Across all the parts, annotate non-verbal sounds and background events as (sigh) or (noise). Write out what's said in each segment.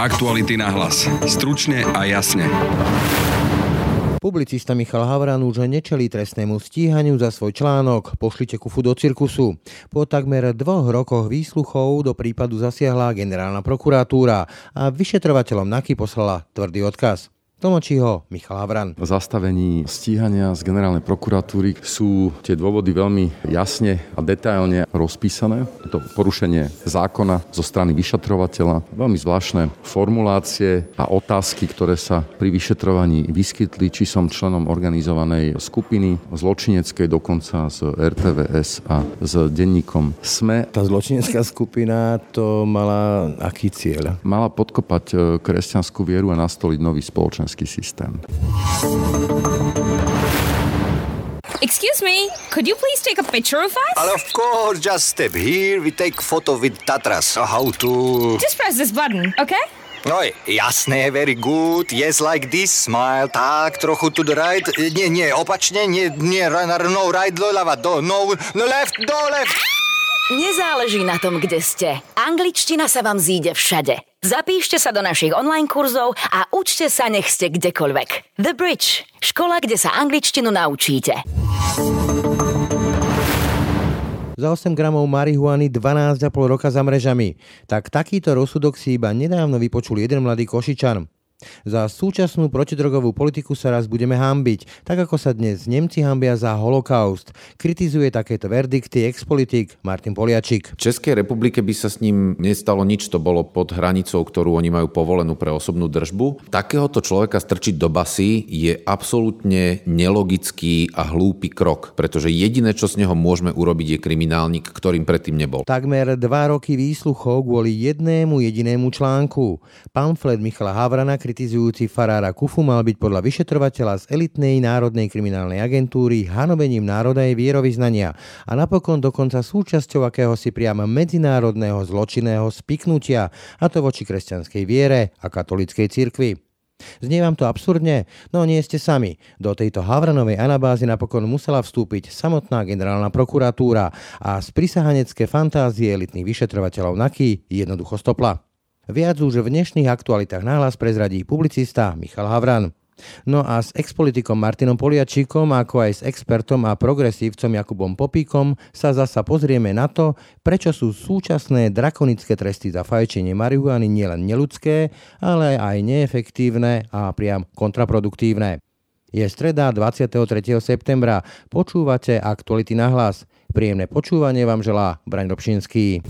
Aktuality na hlas. Stručne a jasne. Publicista Michal Havran už nečelí trestnému stíhaniu za svoj článok Pošlite kufu do cirkusu. Po takmer dvoch rokoch výsluchov do prípadu zasiahla generálna prokuratúra a vyšetrovateľom NAKY poslala tvrdý odkaz. Tlmočí ho Michal Havran. V zastavení stíhania z generálnej prokuratúry sú tie dôvody veľmi jasne a detailne rozpísané. Je to porušenie zákona zo strany vyšetrovateľa, veľmi zvláštne formulácie a otázky, ktoré sa pri vyšetrovaní vyskytli, či som členom organizovanej skupiny zločineckej, dokonca z RTVS a s denníkom SME. Tá zločinecká skupina to mala aký cieľ? Mala podkopať e, kresťanskú vieru a nastoliť nový spoločenský slovenský systém. Excuse me, could you please take a picture of us? Ale of course, just step here, we take photo with Tatras. How to... Just press this button, okay? No, jasné, very good. Yes, like this, smile. Tak, trochu to the right. Nie, nie, opačne, nie, nie, no, right, do, lava, do, no, no, left, do, left. Nezáleží na tom, kde ste. Angličtina sa vám zíde všade. Zapíšte sa do našich online kurzov a učte sa, nech ste kdekoľvek. The Bridge. Škola, kde sa angličtinu naučíte. Za 8 gramov marihuany 12,5 roka za mrežami. Tak takýto rozsudok si iba nedávno vypočul jeden mladý Košičan. Za súčasnú protidrogovú politiku sa raz budeme hambiť, tak ako sa dnes Nemci hambia za holokaust. Kritizuje takéto verdikty expolitik Martin Poliačik. V Českej republike by sa s ním nestalo nič, to bolo pod hranicou, ktorú oni majú povolenú pre osobnú držbu. Takéhoto človeka strčiť do basy je absolútne nelogický a hlúpy krok, pretože jediné, čo z neho môžeme urobiť, je kriminálnik, ktorým predtým nebol. Takmer dva roky výsluchov kvôli jednému jedinému článku. Pamflet Michala Havrana kritizujúci farára Kufu mal byť podľa vyšetrovateľa z elitnej národnej kriminálnej agentúry hanovením národa jej vierovýznania a napokon dokonca súčasťou akéhosi priamo medzinárodného zločinného spiknutia, a to voči kresťanskej viere a katolíckej cirkvi. Znie vám to absurdne? No nie ste sami. Do tejto Havranovej anabázy napokon musela vstúpiť samotná generálna prokuratúra a z prisahanecké fantázie elitných vyšetrovateľov NAKY jednoducho stopla. Viac už v dnešných aktualitách náhlas prezradí publicista Michal Havran. No a s expolitikom Martinom Poliačíkom, ako aj s expertom a progresívcom Jakubom Popíkom sa zasa pozrieme na to, prečo sú súčasné drakonické tresty za fajčenie marihuany nielen neludské, ale aj neefektívne a priam kontraproduktívne. Je streda 23. septembra. Počúvate aktuality na hlas. Príjemné počúvanie vám želá Braň Robšinský.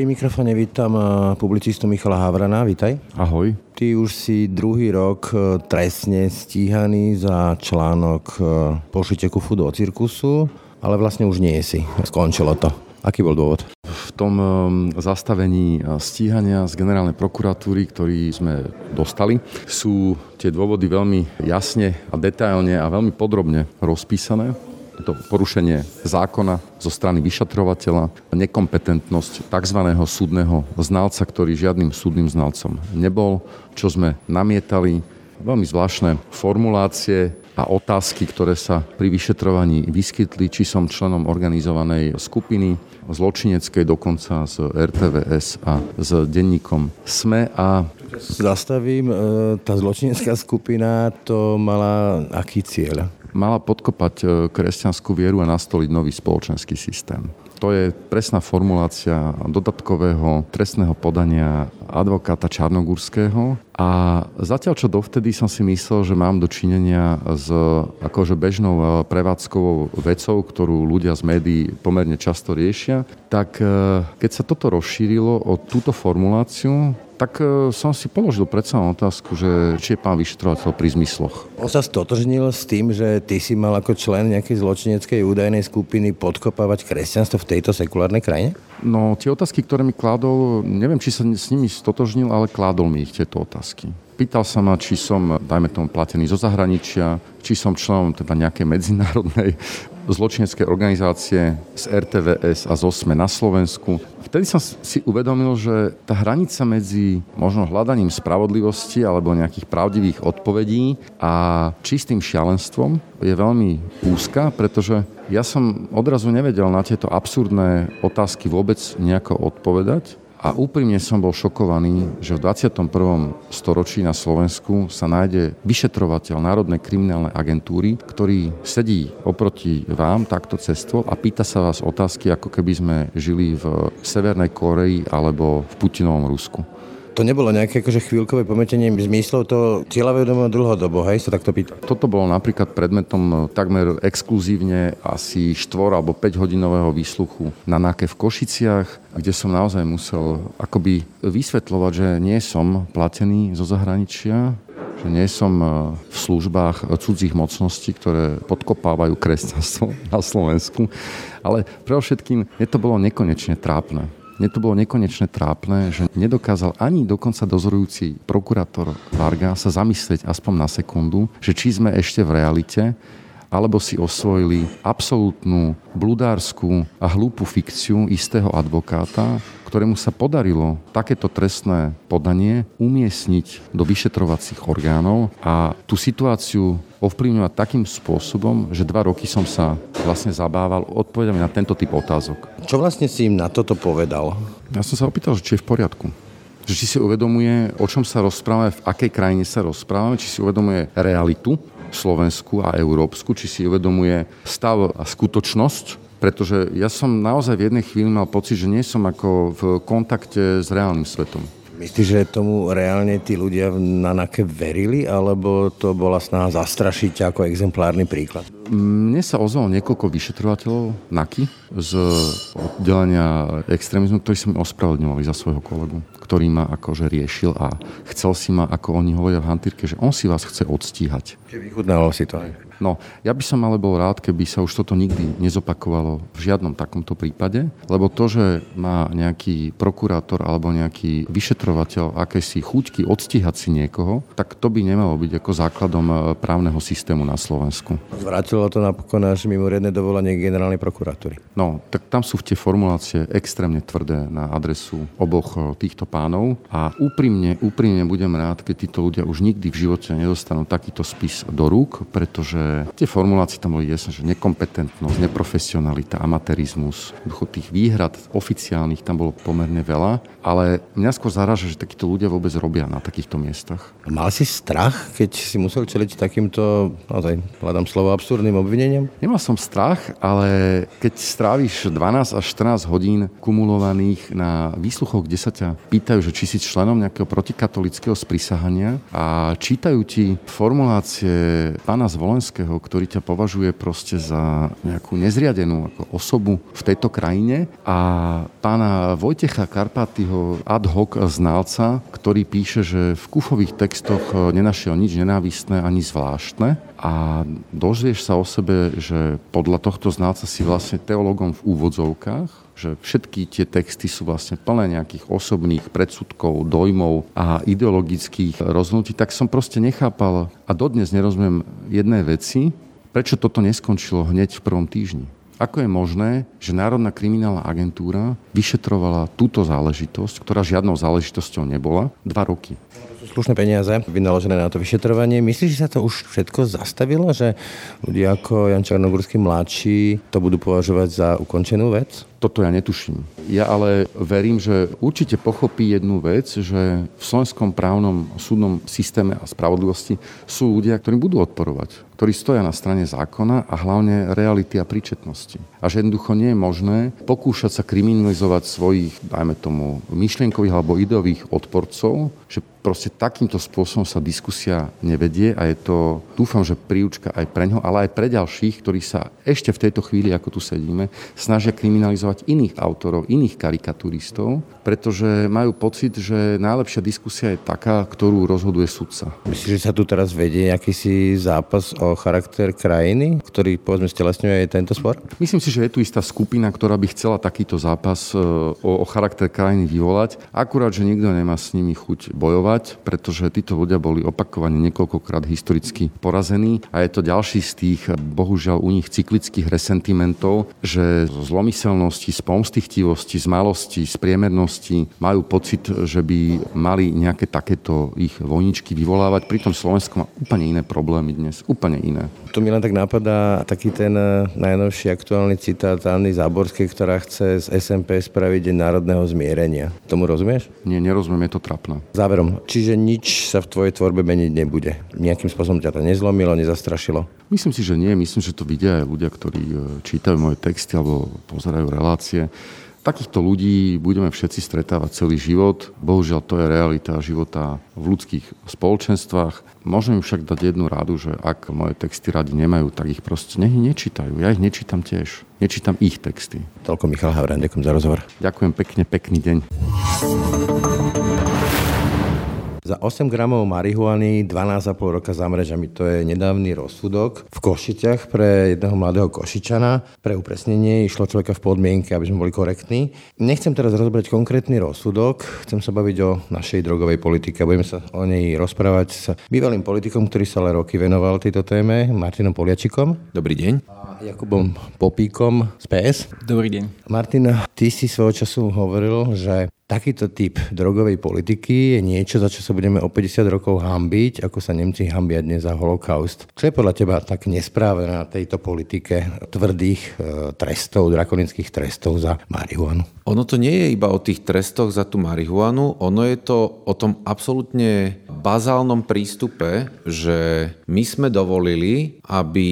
Pri mikrofóne vítam eh, publicistu Michala Havrana, vítaj. Ahoj. Ty už si druhý rok eh, trestne stíhaný za článok eh, Pošite kufu do cirkusu, ale vlastne už nie si. Skončilo to. Aký bol dôvod? V tom zastavení stíhania z generálnej prokuratúry, ktorý sme dostali, sú tie dôvody veľmi jasne a detailne a veľmi podrobne rozpísané to porušenie zákona zo strany vyšetrovateľa, nekompetentnosť tzv. súdneho znalca, ktorý žiadnym súdnym znalcom nebol, čo sme namietali, veľmi zvláštne formulácie a otázky, ktoré sa pri vyšetrovaní vyskytli, či som členom organizovanej skupiny zločineckej, dokonca z RTVS a s denníkom SME a Zastavím, e, tá zločinecká skupina to mala aký cieľ? Mala podkopať e, kresťanskú vieru a nastoliť nový spoločenský systém. To je presná formulácia dodatkového trestného podania advokáta Čarnogurského. A zatiaľ, čo dovtedy som si myslel, že mám dočinenia s akože bežnou e, prevádzkovou vecou, ktorú ľudia z médií pomerne často riešia, tak e, keď sa toto rozšírilo o túto formuláciu, tak e, som si položil predsa otázku, že či je pán vyšetrovateľ pri zmysloch. On sa stotožnil s tým, že ty si mal ako člen nejakej zločineckej údajnej skupiny podkopávať kresťanstvo v tejto sekulárnej krajine? No, tie otázky, ktoré mi kládol, neviem, či sa s nimi stotožnil, ale kládol mi ich tieto otázky. Pýtal sa ma, či som, dajme tomu, platený zo zahraničia, či som členom teda nejakej medzinárodnej (laughs) zločinecké organizácie z RTVS a z OSME na Slovensku. Vtedy som si uvedomil, že tá hranica medzi možno hľadaním spravodlivosti alebo nejakých pravdivých odpovedí a čistým šialenstvom je veľmi úzka, pretože ja som odrazu nevedel na tieto absurdné otázky vôbec nejako odpovedať A úprimne som bol šokovaný, že v 21. storočí na Slovensku sa nájde vyšetrovateľ Národnej kriminálnej agentúry, ktorý sedí oproti vám takto cestvo a pýta sa vás otázky, ako keby sme žili v Severnej Koreji alebo v Putinovom Rusku. To nebolo nejaké akože chvíľkové pometenie zmyslov, to cieľavedomo dlhodobo, hej, sa takto pýta. Toto bolo napríklad predmetom takmer exkluzívne asi 4 alebo 5 hodinového výsluchu na NAKE v Košiciach, kde som naozaj musel akoby vysvetľovať, že nie som platený zo zahraničia, že nie som e, v službách cudzích mocností, ktoré podkopávajú kresťanstvo (laughs) na Slovensku. Ale pre všetkým, je to bolo nekonečne trápne. Mne to bolo nekonečne trápne, že nedokázal ani dokonca dozorujúci prokurátor Varga sa zamyslieť aspoň na sekundu, že či sme ešte v realite, alebo si osvojili absolútnu bludárskú a hlúpu fikciu istého advokáta, ktorému sa podarilo takéto trestné podanie umiestniť do vyšetrovacích orgánov a tú situáciu ovplyvňovať takým spôsobom, že dva roky som sa vlastne zabával odpovedami na tento typ otázok. Čo vlastne si im na toto povedal? Ja som sa opýtal, že či je v poriadku že či si uvedomuje, o čom sa rozprávame, v akej krajine sa rozprávame, či si uvedomuje realitu Slovensku a Európsku, či si uvedomuje stav a skutočnosť, pretože ja som naozaj v jednej chvíli mal pocit, že nie som ako v kontakte s reálnym svetom. Myslíš, že tomu reálne tí ľudia na NAKE verili, alebo to bola snaha zastrašiť ako exemplárny príklad? Mne sa ozvalo niekoľko vyšetrovateľov NAKY z oddelenia extrémizmu, ktorí sa mi ospravedlňovali za svojho kolegu, ktorý ma akože riešil a chcel si ma, ako oni hovoria v hantírke, že on si vás chce odstíhať. Čiže vychutnával si to aj. No, ja by som ale bol rád, keby sa už toto nikdy nezopakovalo v žiadnom takomto prípade, lebo to, že má nejaký prokurátor alebo nejaký vyšetrovateľ akési chuťky odstíhať si niekoho, tak to by nemalo byť ako základom e, právneho systému na Slovensku. Vrátilo to napokon až mimoriadne dovolanie generálnej prokuratúry. No, tak tam sú tie formulácie extrémne tvrdé na adresu oboch e, týchto pánov a úprimne, úprimne budem rád, keď títo ľudia už nikdy v živote nedostanú takýto spis do rúk, pretože tie formulácie tam boli jasné, že nekompetentnosť, neprofesionalita, amatérizmus, tých výhrad oficiálnych tam bolo pomerne veľa, ale mňa skôr zaráža, že takíto ľudia vôbec robia na takýchto miestach. Mal si strach, keď si musel čeliť takýmto, naozaj, hľadám slovo, absurdným obvineniam? Nemal som strach, ale keď stráviš 12 až 14 hodín kumulovaných na výsluchoch, kde sa ťa pýtajú, že či si členom nejakého protikatolického sprisahania a čítajú ti formulácie pána Zvolenského, ktorý ťa považuje proste za nejakú nezriadenú ako osobu v tejto krajine a pána Vojtecha Karpatyho ad hoc znalca, ktorý píše, že v kufových textoch nenašiel nič nenávistné ani zvláštne a dozvieš sa o sebe, že podľa tohto znalca si vlastne teologom v úvodzovkách, že všetky tie texty sú vlastne plné nejakých osobných predsudkov, dojmov a ideologických rozhodnutí, tak som proste nechápal a dodnes nerozumiem jedné veci, prečo toto neskončilo hneď v prvom týždni. Ako je možné, že Národná kriminálna agentúra vyšetrovala túto záležitosť, ktorá žiadnou záležitosťou nebola, dva roky? Slušné peniaze vynaložené na to vyšetrovanie. Myslíš, že sa to už všetko zastavilo, že ľudia ako Jan Čarnogórsky mladší to budú považovať za ukončenú vec? Toto ja netuším. Ja ale verím, že určite pochopí jednu vec, že v slovenskom právnom súdnom systéme a spravodlivosti sú ľudia, ktorí budú odporovať, ktorí stoja na strane zákona a hlavne reality a príčetnosti. A že jednoducho nie je možné pokúšať sa kriminalizovať svojich, dajme tomu, myšlienkových alebo ideových odporcov, že proste takýmto spôsobom sa diskusia nevedie a je to, dúfam, že príučka aj pre ňo, ale aj pre ďalších, ktorí sa ešte v tejto chvíli, ako tu sedíme, snažia kriminalizovať iných autorov, iných karikaturistov, pretože majú pocit, že najlepšia diskusia je taká, ktorú rozhoduje sudca. Myslíš, že sa tu teraz vedie akýsi zápas o charakter krajiny, ktorý povedzme stelesňuje aj tento spor? Myslím si, že je tu istá skupina, ktorá by chcela takýto zápas e, o, o charakter krajiny vyvolať, akurát, že nikto nemá s nimi chuť bojovať vyvolovať, pretože títo ľudia boli opakovane niekoľkokrát historicky porazení a je to ďalší z tých, bohužiaľ u nich cyklických resentimentov, že z zlomyselnosti, z pomstichtivosti, z malosti, z priemernosti majú pocit, že by mali nejaké takéto ich vojničky vyvolávať. Pritom Slovensko má úplne iné problémy dnes, úplne iné. To mi len tak napadá taký ten eh, najnovší aktuálny citát Anny Záborskej, ktorá chce z SMP spraviť Deň národného zmierenia. Tomu rozumieš? Nie, nerozumiem, je to trapné. Záverom, čiže nič sa v tvojej tvorbe meniť nebude. Nejakým spôsobom ťa to nezlomilo, nezastrašilo? Myslím si, že nie. Myslím, že to vidia aj ľudia, ktorí eh, čítajú moje texty alebo pozerajú relácie. Takýchto ľudí budeme všetci stretávať celý život. Bohužiaľ, to je realita života v ľudských spoločenstvách. Môžem im však dať jednu rádu, že ak moje texty radi nemajú, tak ich proste nech nečítajú. Ja ich nečítam tiež. Nečítam ich texty. Toľko Michal Havran, ďakujem za rozhovor. Ďakujem pekne, pekný deň. Za 8 gramov marihuany 12,5 roka za mrežami. To je nedávny rozsudok v Košiciach pre jedného mladého Košičana. Pre upresnenie išlo človeka v podmienke, aby sme boli korektní. Nechcem teraz rozbrať konkrétny rozsudok, chcem sa baviť o našej drogovej politike. Budeme sa o nej rozprávať s bývalým politikom, ktorý sa ale roky venoval tejto téme, Martinom Poliačikom. Dobrý deň. Jakubom Popíkom z PS. Dobrý deň. Martin, ty si svojho času hovoril, že takýto typ drogovej politiky je niečo, za čo sa budeme o 50 rokov hambiť, ako sa Nemci hambia dnes za holokaust. Čo je podľa teba tak nespráve na tejto politike tvrdých e, trestov, drakonických trestov za marihuanu? Ono to nie je iba o tých trestoch za tú marihuanu, ono je to o tom absolútne bazálnom prístupe, že my sme dovolili, aby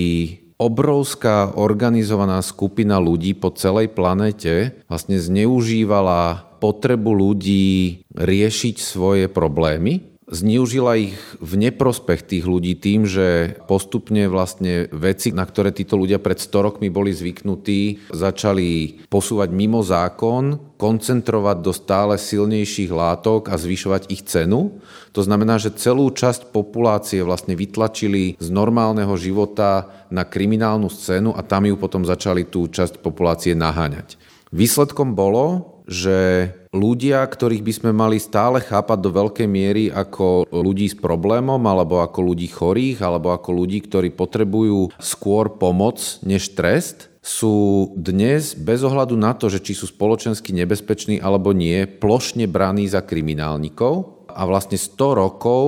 obrovská organizovaná skupina ľudí po celej planete vlastne zneužívala potrebu ľudí riešiť svoje problémy, zneužila ich v neprospech tých ľudí tým, že postupne vlastne veci, na ktoré títo ľudia pred 100 rokmi boli zvyknutí, začali posúvať mimo zákon, koncentrovať do stále silnejších látok a zvyšovať ich cenu. To znamená, že celú časť populácie vlastne vytlačili z normálneho života na kriminálnu scénu a tam ju potom začali tú časť populácie naháňať. Výsledkom bolo, že ľudia, ktorých by sme mali stále chápať do veľkej miery ako ľudí s problémom, alebo ako ľudí chorých, alebo ako ľudí, ktorí potrebujú skôr pomoc než trest, sú dnes bez ohľadu na to, že či sú spoločensky nebezpeční alebo nie, plošne braní za kriminálnikov. A vlastne 100 rokov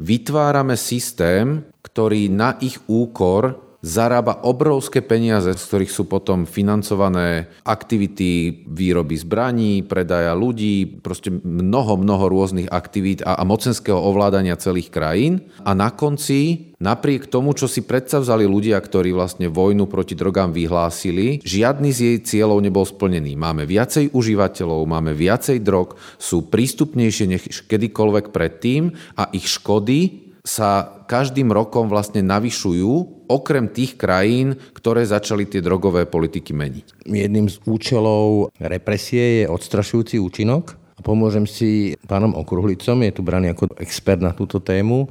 vytvárame systém, ktorý na ich úkor zarába obrovské peniaze, z ktorých sú potom financované aktivity výroby zbraní, predaja ľudí, proste mnoho, mnoho rôznych aktivít a, a mocenského ovládania celých krajín. A na konci, napriek tomu, čo si vzali ľudia, ktorí vlastne vojnu proti drogám vyhlásili, žiadny z jej cieľov nebol splnený. Máme viacej užívateľov, máme viacej drog, sú prístupnejšie než kedykoľvek predtým a ich škody sa každým rokom vlastne navyšujú, okrem tých krajín, ktoré začali tie drogové politiky meniť. Jedným z účelov represie je odstrašujúci účinok. A pomôžem si pánom Okruhlicom, je tu braný ako expert na túto tému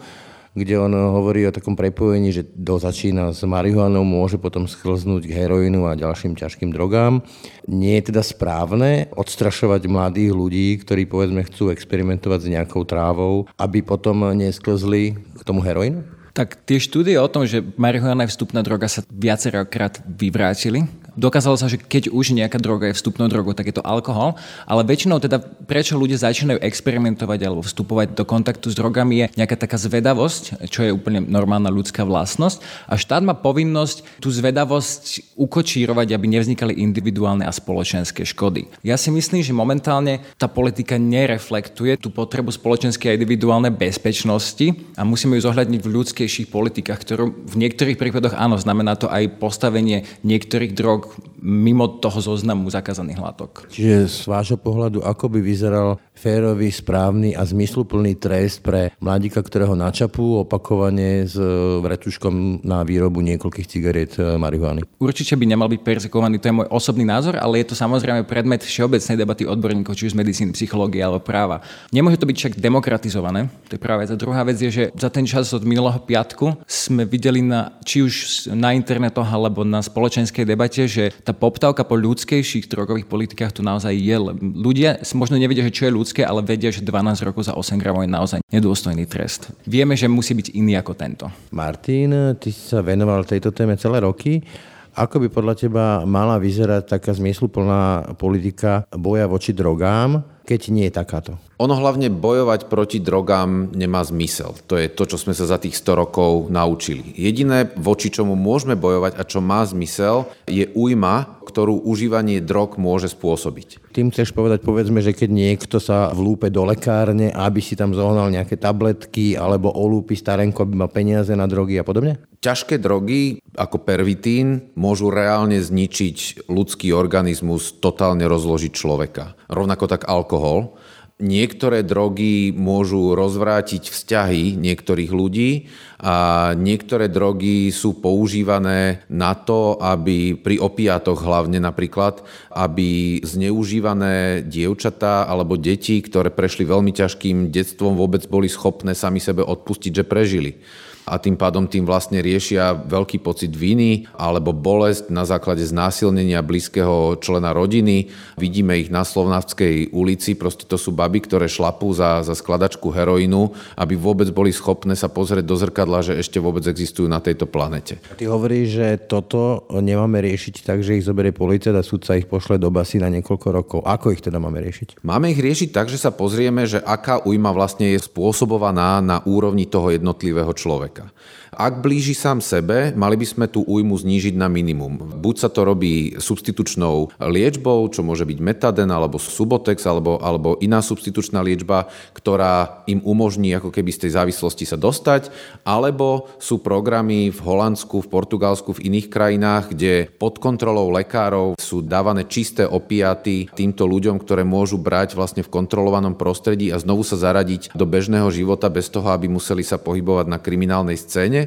kde on hovorí o takom prepojení, že do začína s marihuanou, môže potom schlznúť k heroínu a ďalším ťažkým drogám. Nie je teda správne odstrašovať mladých ľudí, ktorí povedzme chcú experimentovať s nejakou trávou, aby potom nesklzli k tomu heroínu? Tak tie štúdie o tom, že marihuana je vstupná droga sa viacerokrát vyvrátili dokázalo sa, že keď už nejaká droga je vstupnou drogou, tak je to alkohol, ale väčšinou teda prečo ľudia začínajú experimentovať alebo vstupovať do kontaktu s drogami je nejaká taká zvedavosť, čo je úplne normálna ľudská vlastnosť a štát má povinnosť tú zvedavosť ukočírovať, aby nevznikali individuálne a spoločenské škody. Ja si myslím, že momentálne tá politika nereflektuje tú potrebu spoločenskej a individuálnej bezpečnosti a musíme ju zohľadniť v ľudskejších politikách, ktorú v niektorých prípadoch áno, znamená to aj postavenie niektorých drog mimo toho zoznamu zakázaných látok. Čiže z vášho pohľadu, ako by vyzeral férový, správny a zmysluplný trest pre mladíka, ktorého načapú opakovane s vretuškom na výrobu niekoľkých cigariet e, marihuany? Určite by nemal byť perzekovaný, to je môj osobný názor, ale je to samozrejme predmet všeobecnej debaty odborníkov, či už z medicíny, psychológie alebo práva. Nemôže to byť však demokratizované, to je práve tá druhá vec, je, že za ten čas od minulého piatku sme videli na, či už na internetoch alebo na spoločenskej debate, že tá poptávka po ľudskejších drogových politikách tu naozaj je. Ľudia možno nevedia, že čo je ľudské, ale vedia, že 12 rokov za 8 gramov je naozaj nedôstojný trest. Vieme, že musí byť iný ako tento. Martin, ty sa venoval tejto téme celé roky. Ako by podľa teba mala vyzerať taká zmysluplná politika boja voči drogám, keď nie je takáto? Ono hlavne bojovať proti drogám nemá zmysel. To je to, čo sme sa za tých 100 rokov naučili. Jediné, voči čomu môžeme bojovať a čo má zmysel, je újma, ktorú užívanie drog môže spôsobiť. Tým chceš povedať, povedzme, že keď niekto sa vlúpe do lekárne, aby si tam zohnal nejaké tabletky alebo olúpi starenko, aby mal peniaze na drogy a podobne? Ťažké drogy ako pervitín môžu reálne zničiť ľudský organizmus, totálne rozložiť človeka. Rovnako tak alkohol. Niektoré drogy môžu rozvrátiť vzťahy niektorých ľudí a niektoré drogy sú používané na to, aby pri opiatoch hlavne napríklad, aby zneužívané dievčatá alebo deti, ktoré prešli veľmi ťažkým detstvom, vôbec boli schopné sami sebe odpustiť, že prežili a tým pádom tým vlastne riešia veľký pocit viny alebo bolesť na základe znásilnenia blízkeho člena rodiny. Vidíme ich na Slovnavskej ulici, proste to sú baby, ktoré šlapú za, za skladačku heroínu, aby vôbec boli schopné sa pozrieť do zrkadla, že ešte vôbec existujú na tejto planete. Ty hovoríš, že toto nemáme riešiť tak, že ich zoberie policia a súdca ich pošle do basy na niekoľko rokov. Ako ich teda máme riešiť? Máme ich riešiť tak, že sa pozrieme, že aká újma vlastne je spôsobovaná na úrovni toho jednotlivého človeka človeka. Ak blíži sám sebe, mali by sme tú újmu znížiť na minimum. Buď sa to robí substitučnou liečbou, čo môže byť metaden alebo subotex alebo, alebo iná substitučná liečba, ktorá im umožní ako keby z tej závislosti sa dostať, alebo sú programy v Holandsku, v Portugalsku, v iných krajinách, kde pod kontrolou lekárov sú dávané čisté opiaty týmto ľuďom, ktoré môžu brať vlastne v kontrolovanom prostredí a znovu sa zaradiť do bežného života bez toho, aby museli sa pohybovať na kriminálnej scéne.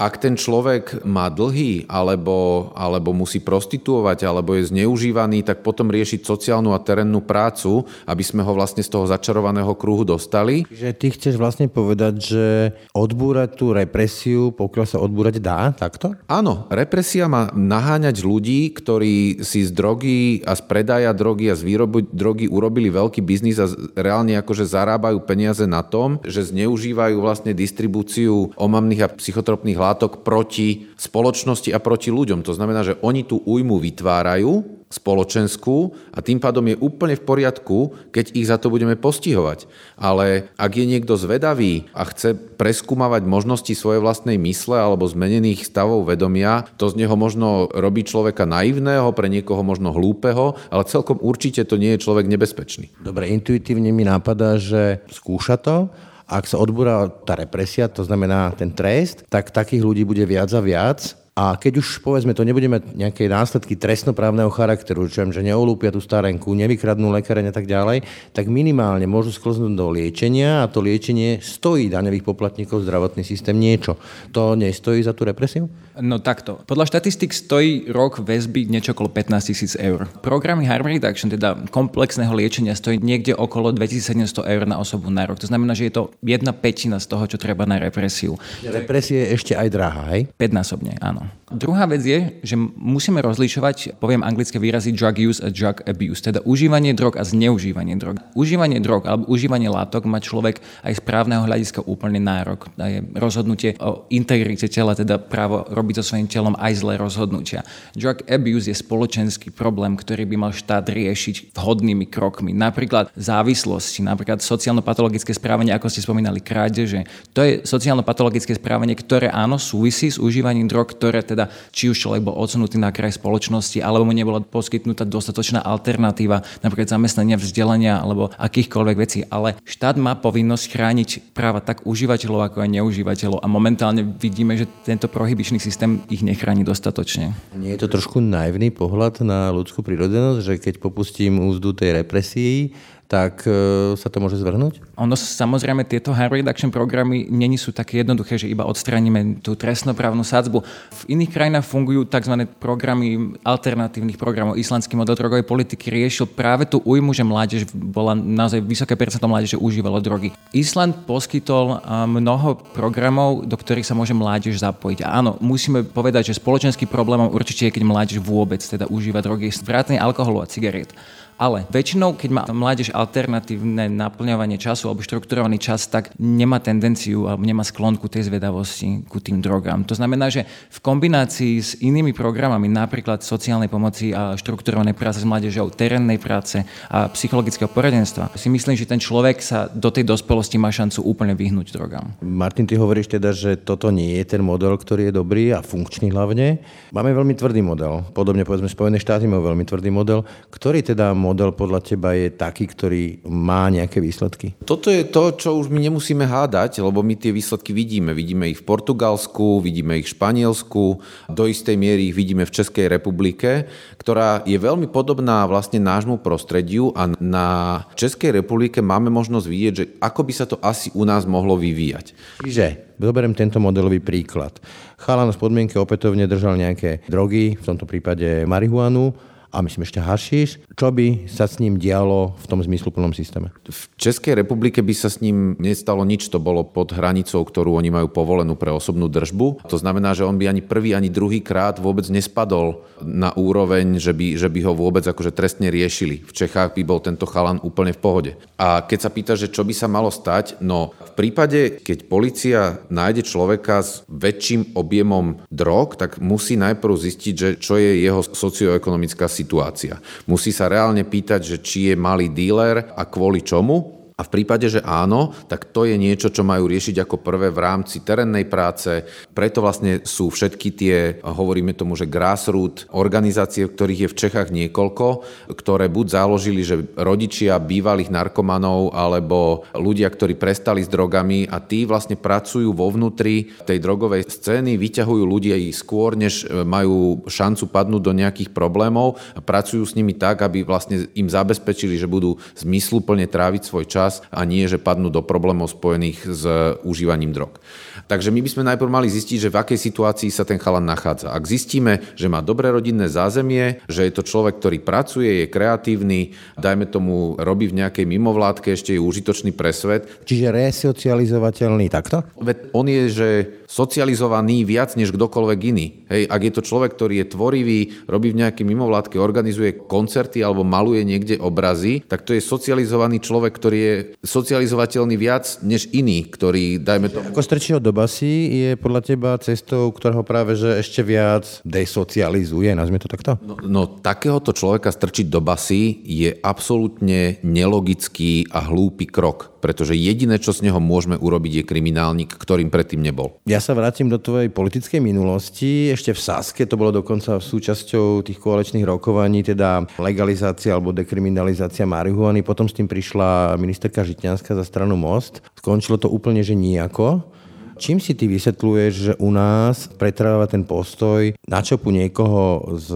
Ak ten človek má dlhy, alebo, alebo musí prostituovať, alebo je zneužívaný, tak potom riešiť sociálnu a terénnu prácu, aby sme ho vlastne z toho začarovaného kruhu dostali. Že ty chceš vlastne povedať, že odbúrať tú represiu, pokiaľ sa odbúrať dá, takto? Áno, represia má naháňať ľudí, ktorí si z drogy a z predaja drogy a z výroby drogy urobili veľký biznis a reálne akože zarábajú peniaze na tom, že zneužívajú vlastne distribúciu omamných a psychotropných látok proti spoločnosti a proti ľuďom. To znamená, že oni tú újmu vytvárajú, spoločenskú a tým pádom je úplne v poriadku, keď ich za to budeme postihovať. Ale ak je niekto zvedavý a chce preskúmavať možnosti svojej vlastnej mysle alebo zmenených stavov vedomia, to z neho možno robí človeka naivného, pre niekoho možno hlúpeho, ale celkom určite to nie je človek nebezpečný. Dobre, intuitívne mi nápada, že skúša to, ak sa odbúra tá represia, to znamená ten trest, tak takých ľudí bude viac a viac a keď už, povedzme, to nebudeme nejaké následky trestnoprávneho charakteru, čo že neolúpia tú starenku, nevykradnú lekáreň a tak ďalej, tak minimálne môžu sklznúť do liečenia a to liečenie stojí daňových poplatníkov zdravotný systém niečo. To nestojí za tú represiu? No takto. Podľa štatistik stojí rok väzby niečo okolo 15 tisíc eur. Programy Harm Reduction, teda komplexného liečenia, stojí niekde okolo 2700 eur na osobu na rok. To znamená, že je to jedna petina z toho, čo treba na represiu. Represie je ešte aj drahá, hej? 5 násobne, áno. Druhá vec je, že musíme rozlišovať, poviem anglické výrazy drug use a drug abuse, teda užívanie drog a zneužívanie drog. Užívanie drog alebo užívanie látok má človek aj z právneho hľadiska úplne nárok. A je rozhodnutie o integrite tela, teda právo robiť so svojím telom aj zlé rozhodnutia. Drug abuse je spoločenský problém, ktorý by mal štát riešiť vhodnými krokmi. Napríklad závislosti, napríklad sociálno-patologické správanie, ako ste spomínali, krádeže. To je sociálno-patologické správanie, ktoré áno súvisí s užívaním drog, ktoré ktoré teda, či už človek bol odsunutý na kraj spoločnosti, alebo mu nebola poskytnutá dostatočná alternatíva, napríklad zamestnania, vzdelania alebo akýchkoľvek vecí. Ale štát má povinnosť chrániť práva tak užívateľov, ako aj neužívateľov. A momentálne vidíme, že tento prohybičný systém ich nechráni dostatočne. Nie je to trošku naivný pohľad na ľudskú prírodzenosť, že keď popustím úzdu tej represii, tak e, sa to môže zvrhnúť? Ono samozrejme tieto harm reduction programy není sú také jednoduché, že iba odstraníme tú trestnoprávnu sadzbu. V iných krajinách fungujú tzv. programy alternatívnych programov. Islandský model drogovej politiky riešil práve tú újmu, že mládež bola naozaj vysoké percento mládeže užívalo drogy. Island poskytol mnoho programov, do ktorých sa môže mládež zapojiť. A áno, musíme povedať, že spoločenský problémom určite je, keď mládež vôbec teda užíva drogy, vrátane alkoholu a cigariet. Ale väčšinou, keď má mládež alternatívne naplňovanie času alebo štrukturovaný čas, tak nemá tendenciu alebo nemá sklonku tej zvedavosti ku tým drogám. To znamená, že v kombinácii s inými programami, napríklad sociálnej pomoci a štrukturovanej práce s mládežou, terénnej práce a psychologického poradenstva, si myslím, že ten človek sa do tej dospelosti má šancu úplne vyhnúť drogám. Martin, ty hovoríš teda, že toto nie je ten model, ktorý je dobrý a funkčný hlavne. Máme veľmi tvrdý model. Podobne povedzme Spojené štáty majú veľmi tvrdý model, ktorý teda model podľa teba je taký, ktorý má nejaké výsledky? Toto je to, čo už my nemusíme hádať, lebo my tie výsledky vidíme. Vidíme ich v Portugalsku, vidíme ich v Španielsku, do istej miery ich vidíme v Českej republike, ktorá je veľmi podobná vlastne nášmu prostrediu a na Českej republike máme možnosť vidieť, že ako by sa to asi u nás mohlo vyvíjať. Čiže Zoberiem tento modelový príklad. Chalan z podmienky opätovne držal nejaké drogy, v tomto prípade marihuanu, a myslím ešte hašiš, čo by sa s ním dialo v tom zmysluplnom systéme? V Českej republike by sa s ním nestalo nič, to bolo pod hranicou, ktorú oni majú povolenú pre osobnú držbu. To znamená, že on by ani prvý, ani druhý krát vôbec nespadol na úroveň, že by, že by ho vôbec akože trestne riešili. V Čechách by bol tento chalan úplne v pohode. A keď sa pýta, že čo by sa malo stať, no v prípade, keď policia nájde človeka s väčším objemom drog, tak musí najprv zistiť, že čo je jeho socioekonomická situácia situácia. Musí sa reálne pýtať, že či je malý díler a kvôli čomu, a v prípade, že áno, tak to je niečo, čo majú riešiť ako prvé v rámci terénnej práce. Preto vlastne sú všetky tie, hovoríme tomu, že grassroot organizácie, ktorých je v Čechách niekoľko, ktoré buď založili, že rodičia bývalých narkomanov alebo ľudia, ktorí prestali s drogami a tí vlastne pracujú vo vnútri tej drogovej scény, vyťahujú ľudia ich skôr, než majú šancu padnúť do nejakých problémov a pracujú s nimi tak, aby vlastne im zabezpečili, že budú zmysluplne tráviť svoj čas čas a nie, že padnú do problémov spojených s užívaním drog. Takže my by sme najprv mali zistiť, že v akej situácii sa ten chalan nachádza. Ak zistíme, že má dobré rodinné zázemie, že je to človek, ktorý pracuje, je kreatívny, dajme tomu, robí v nejakej mimovládke, ešte je užitočný pre svet. Čiže resocializovateľný takto? Veď on je, že socializovaný viac než kdokoľvek iný. Hej, ak je to človek, ktorý je tvorivý, robí v nejakej mimovládke, organizuje koncerty alebo maluje niekde obrazy, tak to je socializovaný človek, ktorý je socializovateľný viac než iný, ktorý, dajme to... Ako strčí ho do basy je podľa teba cestou, ktorá ho práve že ešte viac desocializuje, nazvime to takto? No, no takéhoto človeka strčiť do basy je absolútne nelogický a hlúpy krok pretože jediné, čo z neho môžeme urobiť, je kriminálnik, ktorým predtým nebol. Ja sa vrátim do tvojej politickej minulosti. Ešte v Saske to bolo dokonca súčasťou tých koalečných rokovaní, teda legalizácia alebo dekriminalizácia marihuany. Potom s tým prišla ministerka Žitňanská za stranu Most. Skončilo to úplne, že nijako. Čím si ty vysvetľuješ, že u nás pretrváva ten postoj, načopu niekoho s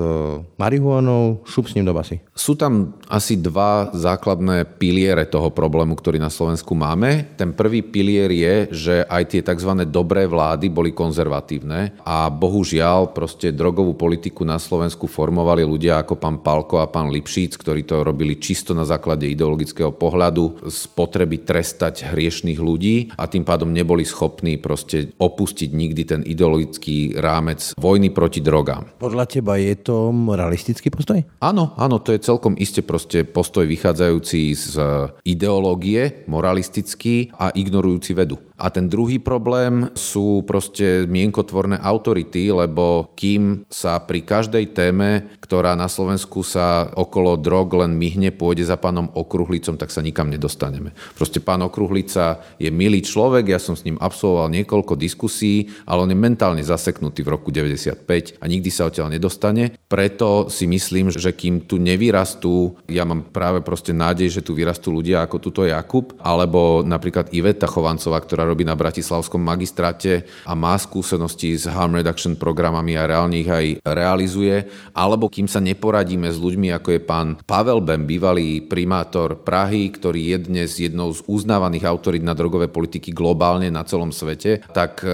marihuanou, šup s ním do basy? Sú tam asi dva základné piliere toho problému, ktorý na Slovensku máme. Ten prvý pilier je, že aj tie tzv. dobré vlády boli konzervatívne a bohužiaľ proste drogovú politiku na Slovensku formovali ľudia ako pán Palko a pán Lipšíc, ktorí to robili čisto na základe ideologického pohľadu z potreby trestať hriešných ľudí a tým pádom neboli schopní proste proste opustiť nikdy ten ideologický rámec vojny proti drogám. Podľa teba je to moralistický postoj? Áno, áno, to je celkom iste proste postoj vychádzajúci z ideológie, moralistický a ignorujúci vedu. A ten druhý problém sú proste mienkotvorné autority, lebo kým sa pri každej téme, ktorá na Slovensku sa okolo drog len myhne, pôjde za pánom Okruhlicom, tak sa nikam nedostaneme. Proste pán Okruhlica je milý človek, ja som s ním absolvoval niekoľko diskusí, ale on je mentálne zaseknutý v roku 95 a nikdy sa odtiaľ nedostane. Preto si myslím, že kým tu nevyrastú, ja mám práve proste nádej, že tu vyrastú ľudia ako tuto Jakub, alebo napríklad Iveta Chovancová, ktorá robí na Bratislavskom magistráte a má skúsenosti s harm reduction programami a reálne ich aj realizuje, alebo kým sa neporadíme s ľuďmi, ako je pán Pavel Bem, bývalý primátor Prahy, ktorý je dnes jednou z uznávaných autorít na drogové politiky globálne na celom svete, tak e,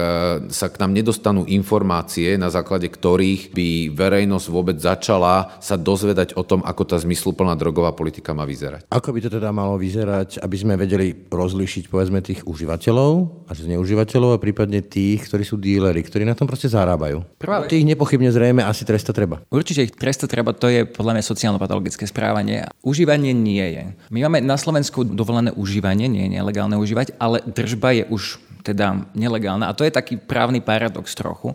sa k nám nedostanú informácie, na základe ktorých by verejnosť vôbec začala sa dozvedať o tom, ako tá zmysluplná drogová politika má vyzerať. Ako by to teda malo vyzerať, aby sme vedeli rozlíšiť povedzme tých užívateľov a zneužívateľov a prípadne tých, ktorí sú díleri, ktorí na tom proste zarábajú. Prvá... Tých nepochybne zrejme asi tresta treba. Určite ich tresta treba, to je podľa mňa sociálno-patologické správanie. Užívanie nie je. My máme na Slovensku dovolené užívanie, nie je nelegálne užívať, ale držba je už teda nelegálna. A to je taký právny paradox trochu,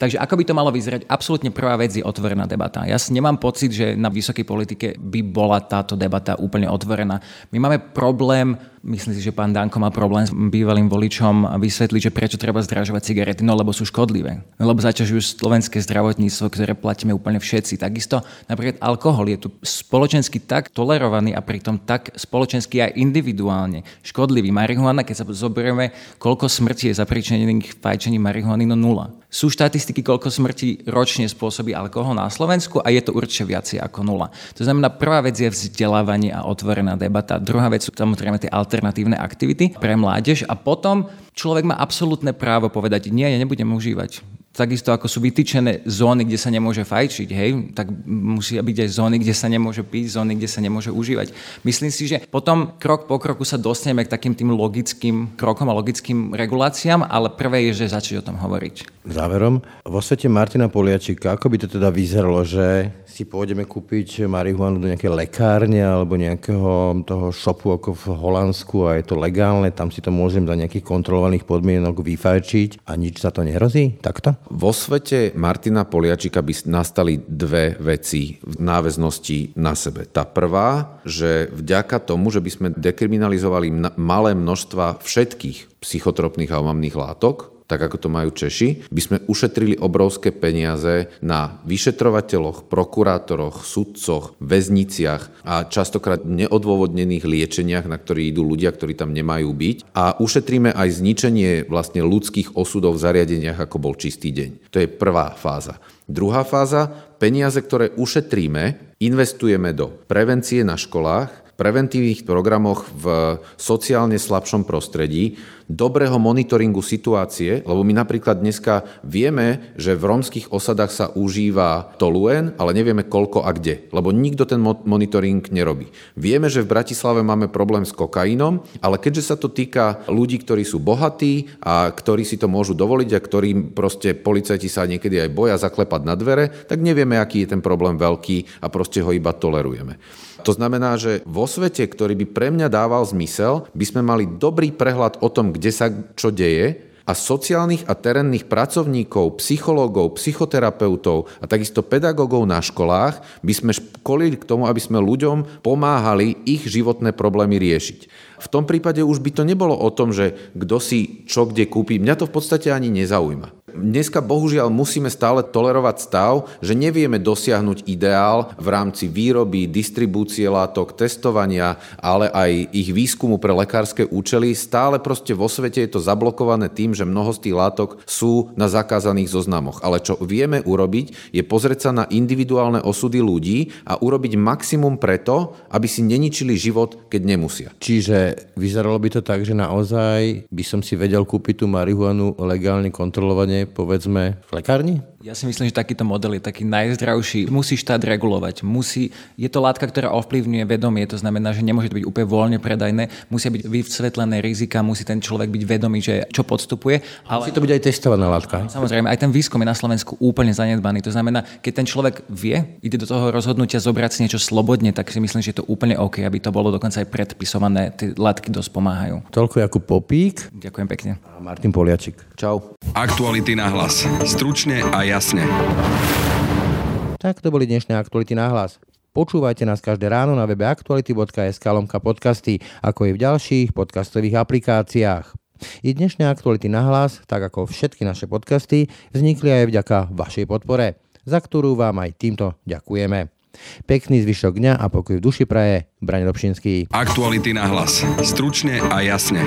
Takže ako by to malo vyzerať? Absolútne prvá vec je otvorená debata. Ja si nemám pocit, že na vysokej politike by bola táto debata úplne otvorená. My máme problém Myslím si, že pán Danko má problém s bývalým voličom vysvetliť, že prečo treba zdražovať cigarety, no lebo sú škodlivé. No lebo zaťažujú slovenské zdravotníctvo, ktoré platíme úplne všetci. Takisto napríklad alkohol je tu spoločensky tak tolerovaný a pritom tak spoločensky aj individuálne škodlivý. Marihuana, keď sa zoberieme, koľko smrti je zapričených fajčením marihuany, no nula. Sú štatistiky, koľko smrti ročne spôsobí alkohol na Slovensku a je to určite viacej ako nula. To znamená, prvá vec je vzdelávanie a otvorená debata. Druhá vec sú samozrejme tie alternatívne aktivity pre mládež a potom človek má absolútne právo povedať, nie, ja nebudem užívať. Takisto ako sú vytýčené zóny, kde sa nemôže fajčiť, hej, tak musia byť aj zóny, kde sa nemôže piť, zóny, kde sa nemôže užívať. Myslím si, že potom krok po kroku sa dostaneme k takým tým logickým krokom a logickým reguláciám, ale prvé je, že začať o tom hovoriť. Záverom, vo svete Martina Poliačika, ako by to teda vyzeralo, že si pôjdeme kúpiť marihuanu do nejakej lekárne alebo nejakého toho shopu ako v Holandsku a je to legálne, tam si to môžem za nejakých kontrolovaných podmienok vyfajčiť a nič za to nehrozí? Takto? Vo svete Martina Poliačika by nastali dve veci v náväznosti na sebe. Tá prvá, že vďaka tomu, že by sme dekriminalizovali malé množstva všetkých psychotropných a omamných látok, tak ako to majú Češi, by sme ušetrili obrovské peniaze na vyšetrovateľoch, prokurátoroch, sudcoch, väzniciach a častokrát neodôvodnených liečeniach, na ktoré idú ľudia, ktorí tam nemajú byť. A ušetríme aj zničenie vlastne ľudských osudov v zariadeniach, ako bol čistý deň. To je prvá fáza. Druhá fáza, peniaze, ktoré ušetríme, investujeme do prevencie na školách, preventívnych programoch v sociálne slabšom prostredí, dobrého monitoringu situácie, lebo my napríklad dneska vieme, že v rómskych osadách sa užíva toluen, ale nevieme koľko a kde, lebo nikto ten monitoring nerobí. Vieme, že v Bratislave máme problém s kokainom, ale keďže sa to týka ľudí, ktorí sú bohatí a ktorí si to môžu dovoliť a ktorým proste policajti sa niekedy aj boja zaklepať na dvere, tak nevieme, aký je ten problém veľký a proste ho iba tolerujeme. To znamená, že vo svete, ktorý by pre mňa dával zmysel, by sme mali dobrý prehľad o tom, kde sa čo deje a sociálnych a terénnych pracovníkov, psychológov, psychoterapeutov a takisto pedagógov na školách by sme školili k tomu, aby sme ľuďom pomáhali ich životné problémy riešiť. V tom prípade už by to nebolo o tom, že kto si čo kde kúpi. Mňa to v podstate ani nezaujíma. Dneska bohužiaľ musíme stále tolerovať stav, že nevieme dosiahnuť ideál v rámci výroby, distribúcie látok, testovania, ale aj ich výskumu pre lekárske účely. Stále proste vo svete je to zablokované tým, že mnoho z tých látok sú na zakázaných zoznamoch. Ale čo vieme urobiť, je pozrieť sa na individuálne osudy ľudí a urobiť maximum preto, aby si neničili život, keď nemusia. Čiže vyzeralo by to tak, že naozaj by som si vedel kúpiť tú marihuanu legálne kontrolovane povedzme v lekárni? Ja si myslím, že takýto model je taký najzdravší. Musí štát regulovať. Musí, je to látka, ktorá ovplyvňuje vedomie, to znamená, že nemôže to byť úplne voľne predajné, musia byť vysvetlené rizika, musí ten človek byť vedomý, že čo podstupuje. Ale... Musí to byť aj testovaná látka. Samozrejme, aj ten výskum je na Slovensku úplne zanedbaný. To znamená, keď ten človek vie, ide do toho rozhodnutia zobrať si niečo slobodne, tak si myslím, že je to úplne OK, aby to bolo dokonca aj predpisované. Tie látky dosť pomáhajú. Toľko ako Popík. Ďakujem pekne. A Martin Poliačik. Čau. Aktuality na hlas. Stručne a jasne. Tak to boli dnešné aktuality na hlas. Počúvajte nás každé ráno na webe aktuality.sk lomka podcasty, ako i v ďalších podcastových aplikáciách. I dnešné aktuality na hlas, tak ako všetky naše podcasty, vznikli aj vďaka vašej podpore, za ktorú vám aj týmto ďakujeme. Pekný zvyšok dňa a pokoj v duši praje, Braň Robšinský. Aktuality na hlas. Stručne a jasne.